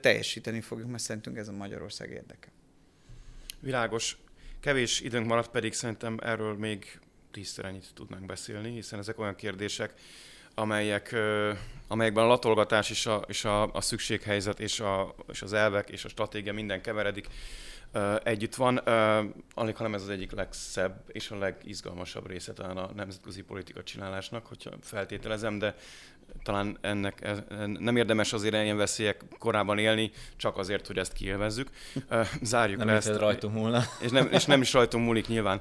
teljesíteni fogjuk, mert szerintünk ez a Magyarország érdeke. Világos. Kevés időnk maradt, pedig szerintem erről még tízszer ennyit tudnánk beszélni, hiszen ezek olyan kérdések, amelyek, amelyekben a latolgatás és a, és a, a szükséghelyzet és, a, és az elvek és a stratégia minden keveredik együtt van. Alig, hanem ez az egyik legszebb és a legizgalmasabb része talán a nemzetközi politika csinálásnak, hogyha feltételezem, de talán ennek e, nem érdemes azért ilyen veszélyek korábban élni, csak azért, hogy ezt kiélvezzük. Zárjuk nem le ezt. rajtunk múlna. És nem, és nem is rajtunk múlik nyilván.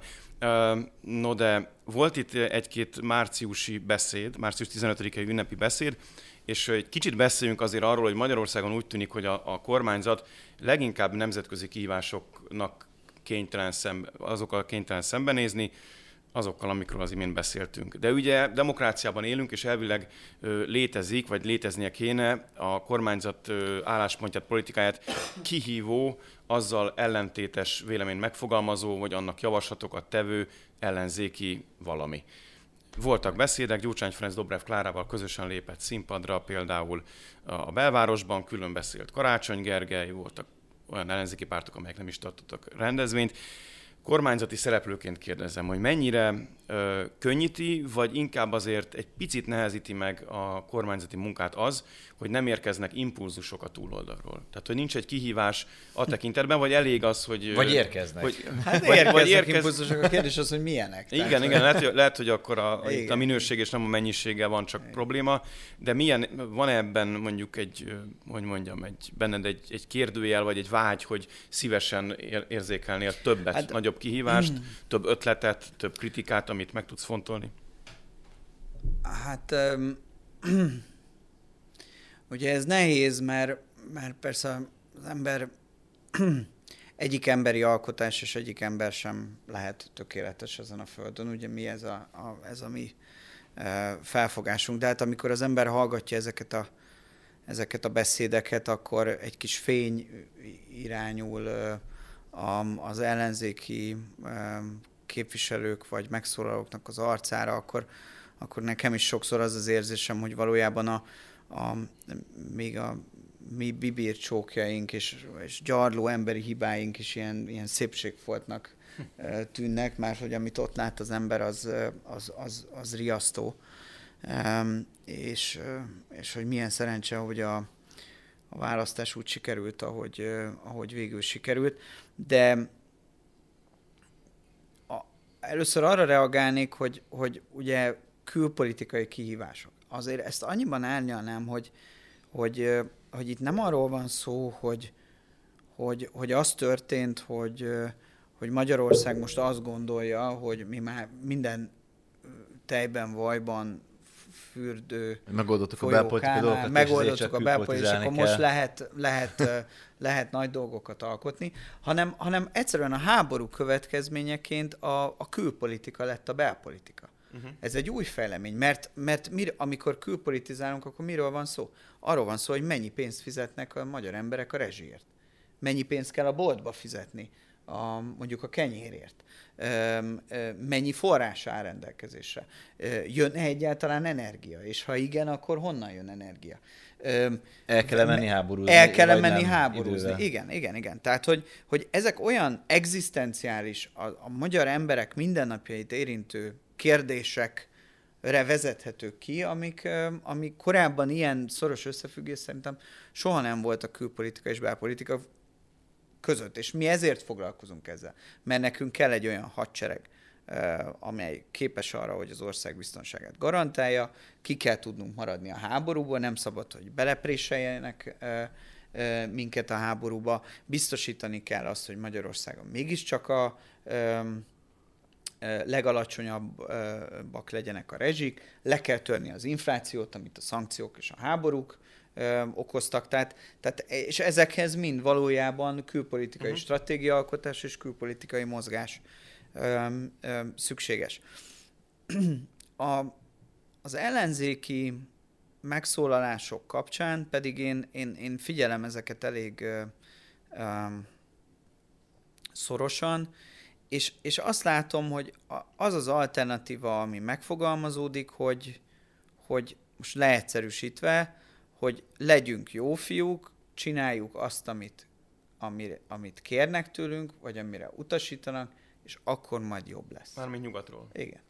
No de volt itt egy-két márciusi beszéd, március 15-i ünnepi beszéd, és egy kicsit beszéljünk azért arról, hogy Magyarországon úgy tűnik, hogy a, a kormányzat leginkább nemzetközi kihívásoknak kénytelen szembe, azokkal kénytelen szembenézni, azokkal, amikről az imént beszéltünk. De ugye demokráciában élünk, és elvileg ö, létezik, vagy léteznie kéne a kormányzat ö, álláspontját, politikáját kihívó, azzal ellentétes vélemény megfogalmazó, vagy annak javaslatokat tevő ellenzéki valami. Voltak beszédek, Gyurcsány Ferenc Dobrev Klárával közösen lépett színpadra, például a belvárosban, külön beszélt Karácsony Gergely, voltak olyan ellenzéki pártok, amelyek nem is tartottak rendezvényt kormányzati szereplőként kérdezem, hogy mennyire ö, könnyíti, vagy inkább azért egy picit nehezíti meg a kormányzati munkát az, hogy nem érkeznek impulzusok a túloldalról. Tehát, hogy nincs egy kihívás a tekintetben, vagy elég az, hogy... Vagy érkeznek. Hogy, hát vagy, vagy érkez... impulzusok, a kérdés az, hogy milyenek. Igen, Tehát, igen, lehet, hogy, lehet, hogy akkor a, igen. a minőség és nem a mennyisége van csak igen. probléma, de milyen, van ebben mondjuk egy, hogy mondjam, egy, benned egy, egy kérdőjel, vagy egy vágy, hogy szívesen érzékelnél többet, hát, nagyobb kihívást, mm. több ötletet, több kritikát, amit meg tudsz fontolni? Hát... Um, Ugye ez nehéz, mert, mert persze az ember egyik emberi alkotás és egyik ember sem lehet tökéletes ezen a földön. Ugye mi ez a, a, ez a mi e, felfogásunk. De hát amikor az ember hallgatja ezeket a, ezeket a beszédeket, akkor egy kis fény irányul az ellenzéki képviselők vagy megszólalóknak az arcára, akkor, akkor nekem is sokszor az az érzésem, hogy valójában a, a, még a mi bibírcsókjaink és, és gyarló emberi hibáink is ilyen, ilyen szépségfoltnak tűnnek, mert hogy amit ott lát az ember, az, az, az, az riasztó. És, és hogy milyen szerencse, hogy a, a választás úgy sikerült, ahogy, ahogy végül sikerült. De a, először arra reagálnék, hogy, hogy ugye külpolitikai kihívások azért ezt annyiban árnyalnám, hogy, hogy, hogy itt nem arról van szó, hogy, hogy, hogy az történt, hogy, hogy Magyarország most azt gondolja, hogy mi már minden tejben, vajban fürdő Megoldottuk a belpolitikai dolgokat, megoldottuk a belpolitikai, akkor most lehet, lehet, lehet nagy dolgokat alkotni, hanem, hanem egyszerűen a háború következményeként a, a külpolitika lett a belpolitika. Uh-huh. Ez egy új fejlemény, mert, mert mir, amikor külpolitizálunk, akkor miről van szó? Arról van szó, hogy mennyi pénzt fizetnek a magyar emberek a rezsiért. Mennyi pénzt kell a boltba fizetni, a, mondjuk a kenyérért. Mennyi forrás áll rendelkezésre. Jön-e egyáltalán energia? És ha igen, akkor honnan jön energia? El kell menni háborúzni. El kell menni háborúzni. Idővel. Igen, igen, igen. Tehát, hogy, hogy ezek olyan egzisztenciális, a, a magyar emberek mindennapjait érintő kérdésekre vezethetők ki, amik, amik korábban ilyen szoros összefüggés szerintem soha nem volt a külpolitika és belpolitika között. És mi ezért foglalkozunk ezzel. Mert nekünk kell egy olyan hadsereg, amely képes arra, hogy az ország biztonságát garantálja, ki kell tudnunk maradni a háborúból, nem szabad, hogy belepréseljenek minket a háborúba, biztosítani kell azt, hogy Magyarországon mégiscsak a legalacsonyabbak legyenek a rezsik, le kell törni az inflációt, amit a szankciók és a háborúk okoztak, tehát, tehát, és ezekhez mind valójában külpolitikai uh-huh. stratégiaalkotás és külpolitikai mozgás öm, öm, szükséges. A, az ellenzéki megszólalások kapcsán pedig én, én, én figyelem ezeket elég ö, ö, szorosan, és, és azt látom, hogy az az alternatíva, ami megfogalmazódik, hogy, hogy most leegyszerűsítve, hogy legyünk jó fiúk, csináljuk azt, amit, amire, amit kérnek tőlünk, vagy amire utasítanak, és akkor majd jobb lesz. Mármint nyugatról. Igen.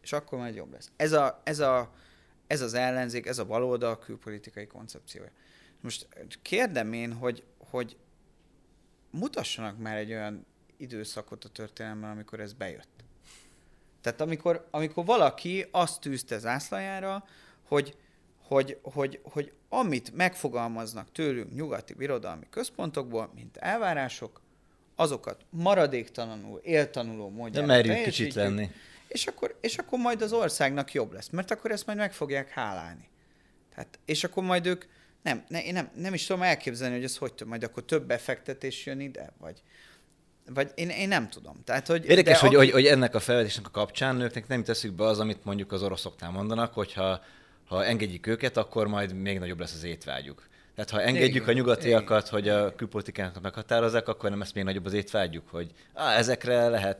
És akkor majd jobb lesz. Ez, a, ez, a, ez az ellenzék, ez a baloldal külpolitikai koncepciója. Most kérdem én, hogy, hogy mutassanak már egy olyan időszakot a történelemben, amikor ez bejött. Tehát amikor, amikor valaki azt tűzte zászlajára, hogy, hogy, hogy, hogy amit megfogalmaznak tőlünk nyugati birodalmi központokból, mint elvárások, azokat maradéktalanul, éltanuló módjára De merjük kicsit lenni. És akkor, és akkor majd az országnak jobb lesz, mert akkor ezt majd meg fogják hálálni. Tehát, és akkor majd ők, nem, ne, én nem, nem is tudom elképzelni, hogy ez hogy majd akkor több befektetés jön ide, vagy, vagy én, én nem tudom. Tehát, hogy, Érdekes, hogy, aki... hogy, hogy, ennek a felvetésnek a kapcsán nőknek nem teszük be az, amit mondjuk az oroszoknál mondanak, hogyha ha engedjük őket, akkor majd még nagyobb lesz az étvágyuk. Tehát ha engedjük igen, a nyugatiakat, igen. hogy a külpolitikának meghatározzák, akkor nem lesz még nagyobb az étvágyuk, hogy á, ezekre lehet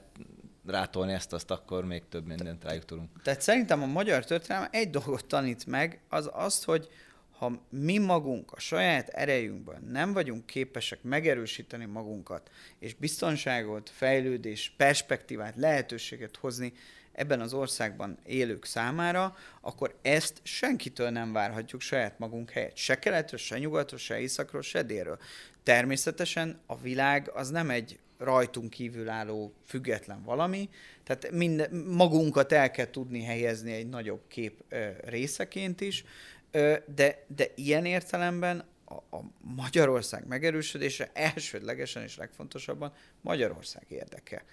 rátolni ezt, azt akkor még több mindent rájuk tudunk. Tehát szerintem a magyar történelem egy dolgot tanít meg, az azt, hogy ha mi magunk a saját erejünkből nem vagyunk képesek megerősíteni magunkat, és biztonságot, fejlődés, perspektívát, lehetőséget hozni ebben az országban élők számára, akkor ezt senkitől nem várhatjuk saját magunk helyett. Se keletről, se nyugatról, se északról, se délről. Természetesen a világ az nem egy rajtunk kívül álló független valami, tehát minden, magunkat el kell tudni helyezni egy nagyobb kép ö, részeként is, ö, de, de ilyen értelemben a, a Magyarország megerősödése elsődlegesen és legfontosabban Magyarország érdeke.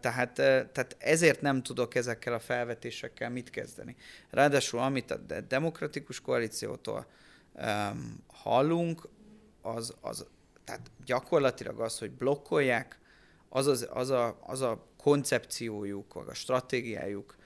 Tehát, tehát ezért nem tudok ezekkel a felvetésekkel mit kezdeni. Ráadásul amit a demokratikus koalíciótól um, hallunk, az, az tehát gyakorlatilag az, hogy blokkolják, az, az, az, a, az a koncepciójuk, vagy a stratégiájuk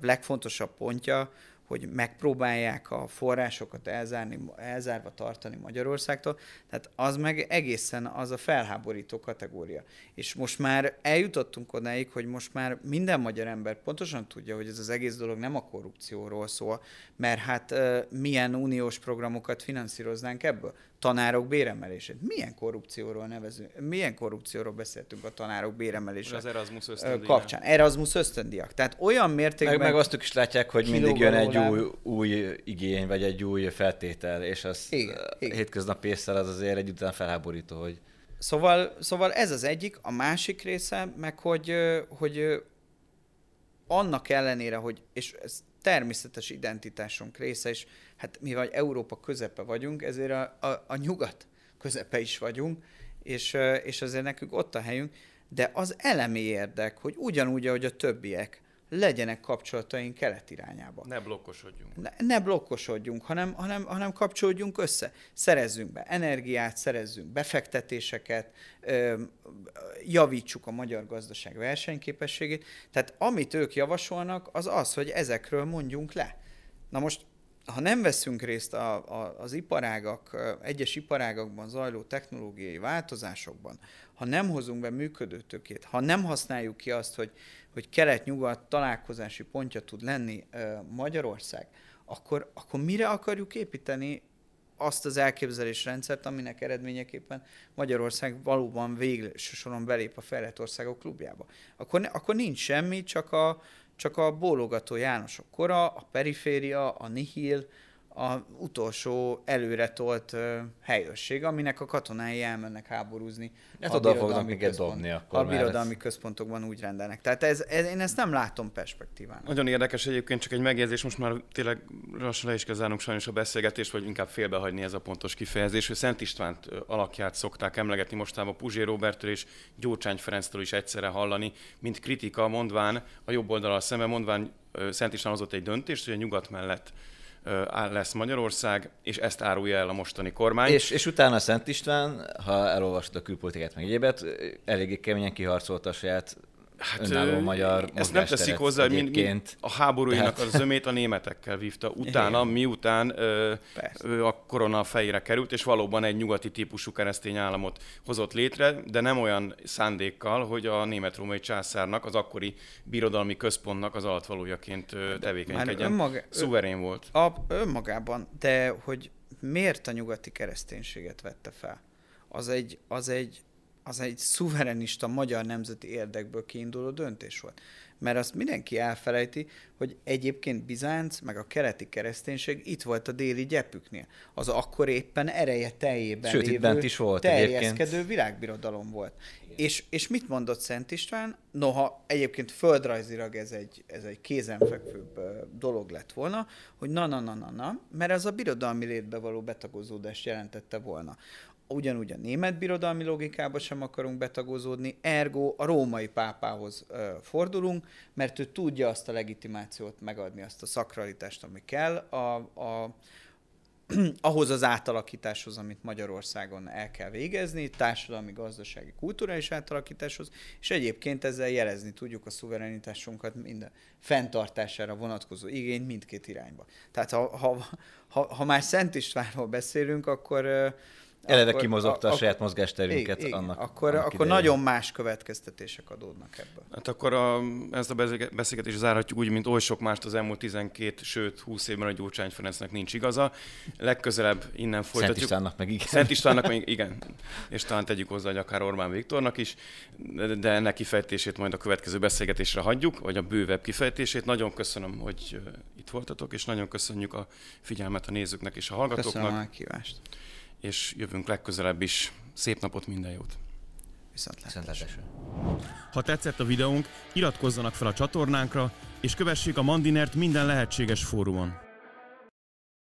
legfontosabb pontja, hogy megpróbálják a forrásokat elzárni, elzárva tartani Magyarországtól, tehát az meg egészen az a felháborító kategória. És most már eljutottunk odáig, hogy most már minden magyar ember pontosan tudja, hogy ez az egész dolog nem a korrupcióról szól, mert hát milyen uniós programokat finanszíroznánk ebből? Tanárok béremelését. Milyen korrupcióról nevezünk, milyen korrupcióról beszéltünk a tanárok béremelése az Erasmus ösztöndiak. kapcsán? Erasmus ösztöndiak. Tehát olyan mértékben... Meg, meg azt is látják, hogy mindig jön egy új, új igény, vagy egy új feltétel, és az igen, igen. hétköznapi észre az azért egy után felháborító, hogy... Szóval, szóval ez az egyik, a másik része, meg hogy, hogy annak ellenére, hogy, és ez természetes identitásunk része, és hát mivel Európa közepe vagyunk, ezért a, a, a nyugat közepe is vagyunk, és, és azért nekünk ott a helyünk, de az elemi érdek, hogy ugyanúgy, ahogy a többiek, legyenek kapcsolataink kelet irányába. Ne blokkosodjunk. Ne, ne blokkosodjunk, hanem, hanem, hanem kapcsolódjunk össze. Szerezzünk be energiát, szerezzünk befektetéseket, ö, javítsuk a magyar gazdaság versenyképességét. Tehát amit ők javasolnak, az az, hogy ezekről mondjunk le. Na most ha nem veszünk részt a, a, az iparágak, egyes iparágakban zajló technológiai változásokban, ha nem hozunk be működőtökét, ha nem használjuk ki azt, hogy, hogy kelet-nyugat találkozási pontja tud lenni Magyarország, akkor, akkor mire akarjuk építeni azt az elképzelésrendszert, aminek eredményeképpen Magyarország valóban végső soron belép a fejlett országok klubjába. Akkor, akkor nincs semmi, csak a, csak a bólogató Jánosok kora, a periféria, a nihil, a utolsó előretolt uh, helyőrség, aminek a katonái elmennek háborúzni. Hát oda fognak minket dobni akkor. A birodalmi ez... központokban úgy rendelnek. Tehát ez, ez, én ezt nem látom perspektíván. Nagyon érdekes egyébként, csak egy megjegyzés, most már tényleg lassan le is kell zárnunk sajnos a beszélgetést, vagy inkább félbehagyni ez a pontos kifejezés, hogy Szent Istvánt alakját szokták emlegetni mostában Puzsé Robertől és Gyurcsány Ferenctől is egyszerre hallani, mint kritika mondván, a jobb oldalal szemben mondván Szent István hozott egy döntést, hogy a nyugat mellett lesz Magyarország, és ezt árulja el a mostani kormány. És, és utána Szent István, ha elolvastad a külpolitikát meg egyébet, eléggé keményen kiharcolta a saját Hát, önálló magyar Ezt nem teszik hozzá, hogy mind, mind a háborúinak Tehát... az zömét a németekkel vívta. Utána, Igen. miután ö, ö, a korona fejére került, és valóban egy nyugati típusú keresztény államot hozott létre, de nem olyan szándékkal, hogy a német-római császárnak, az akkori birodalmi központnak az altvalójaként tevékenykedjen. Önmaga, Szuverén volt. A, önmagában, de hogy miért a nyugati kereszténységet vette fel? Az egy, az egy az egy szuverenista magyar nemzeti érdekből kiinduló döntés volt. Mert azt mindenki elfelejti, hogy egyébként Bizánc, meg a keleti kereszténység itt volt a déli gyepüknél. Az akkor éppen ereje teljében Sőt, lévő, is volt terjeszkedő egyébként. világbirodalom volt. És, és mit mondott Szent István? Noha egyébként földrajzilag ez egy, ez egy kézenfekvőbb dolog lett volna, hogy na, na, na, na, na, mert ez a birodalmi létbe való betagozódást jelentette volna ugyanúgy a német birodalmi logikába sem akarunk betagozódni, ergo a római pápához ö, fordulunk, mert ő tudja azt a legitimációt megadni, azt a szakralitást, ami kell a, a, ahhoz az átalakításhoz, amit Magyarországon el kell végezni, társadalmi, gazdasági, kulturális átalakításhoz, és egyébként ezzel jelezni tudjuk a szuverenitásunkat minden fenntartására vonatkozó igényt mindkét irányba. Tehát ha, ha, ha, ha már Szent Istvánról beszélünk, akkor Eleve akkor, kimozogta a, a saját mozgásterünket igen, annak. Akkor, annak akkor nagyon más következtetések adódnak ebből. Hát akkor a, ezt a beszélgetést zárhatjuk úgy, mint oly sok mást az elmúlt 12, sőt 20 évben a Gyurcsány Ferencnek nincs igaza. Legközelebb innen folytatjuk. Szent Istvánnak meg igen. Szent Istvánnak meg igen. És talán tegyük hozzá, hogy akár Orbán Viktornak is, de ennek kifejtését majd a következő beszélgetésre hagyjuk, vagy a bővebb kifejtését. Nagyon köszönöm, hogy itt voltatok, és nagyon köszönjük a figyelmet a nézőknek és a hallgatóknak. Köszönöm a kívást és jövünk legközelebb is. Szép napot, minden jót! Viszontlátásra! Ha tetszett a videónk, iratkozzanak fel a csatornánkra, és kövessék a Mandinert minden lehetséges fórumon.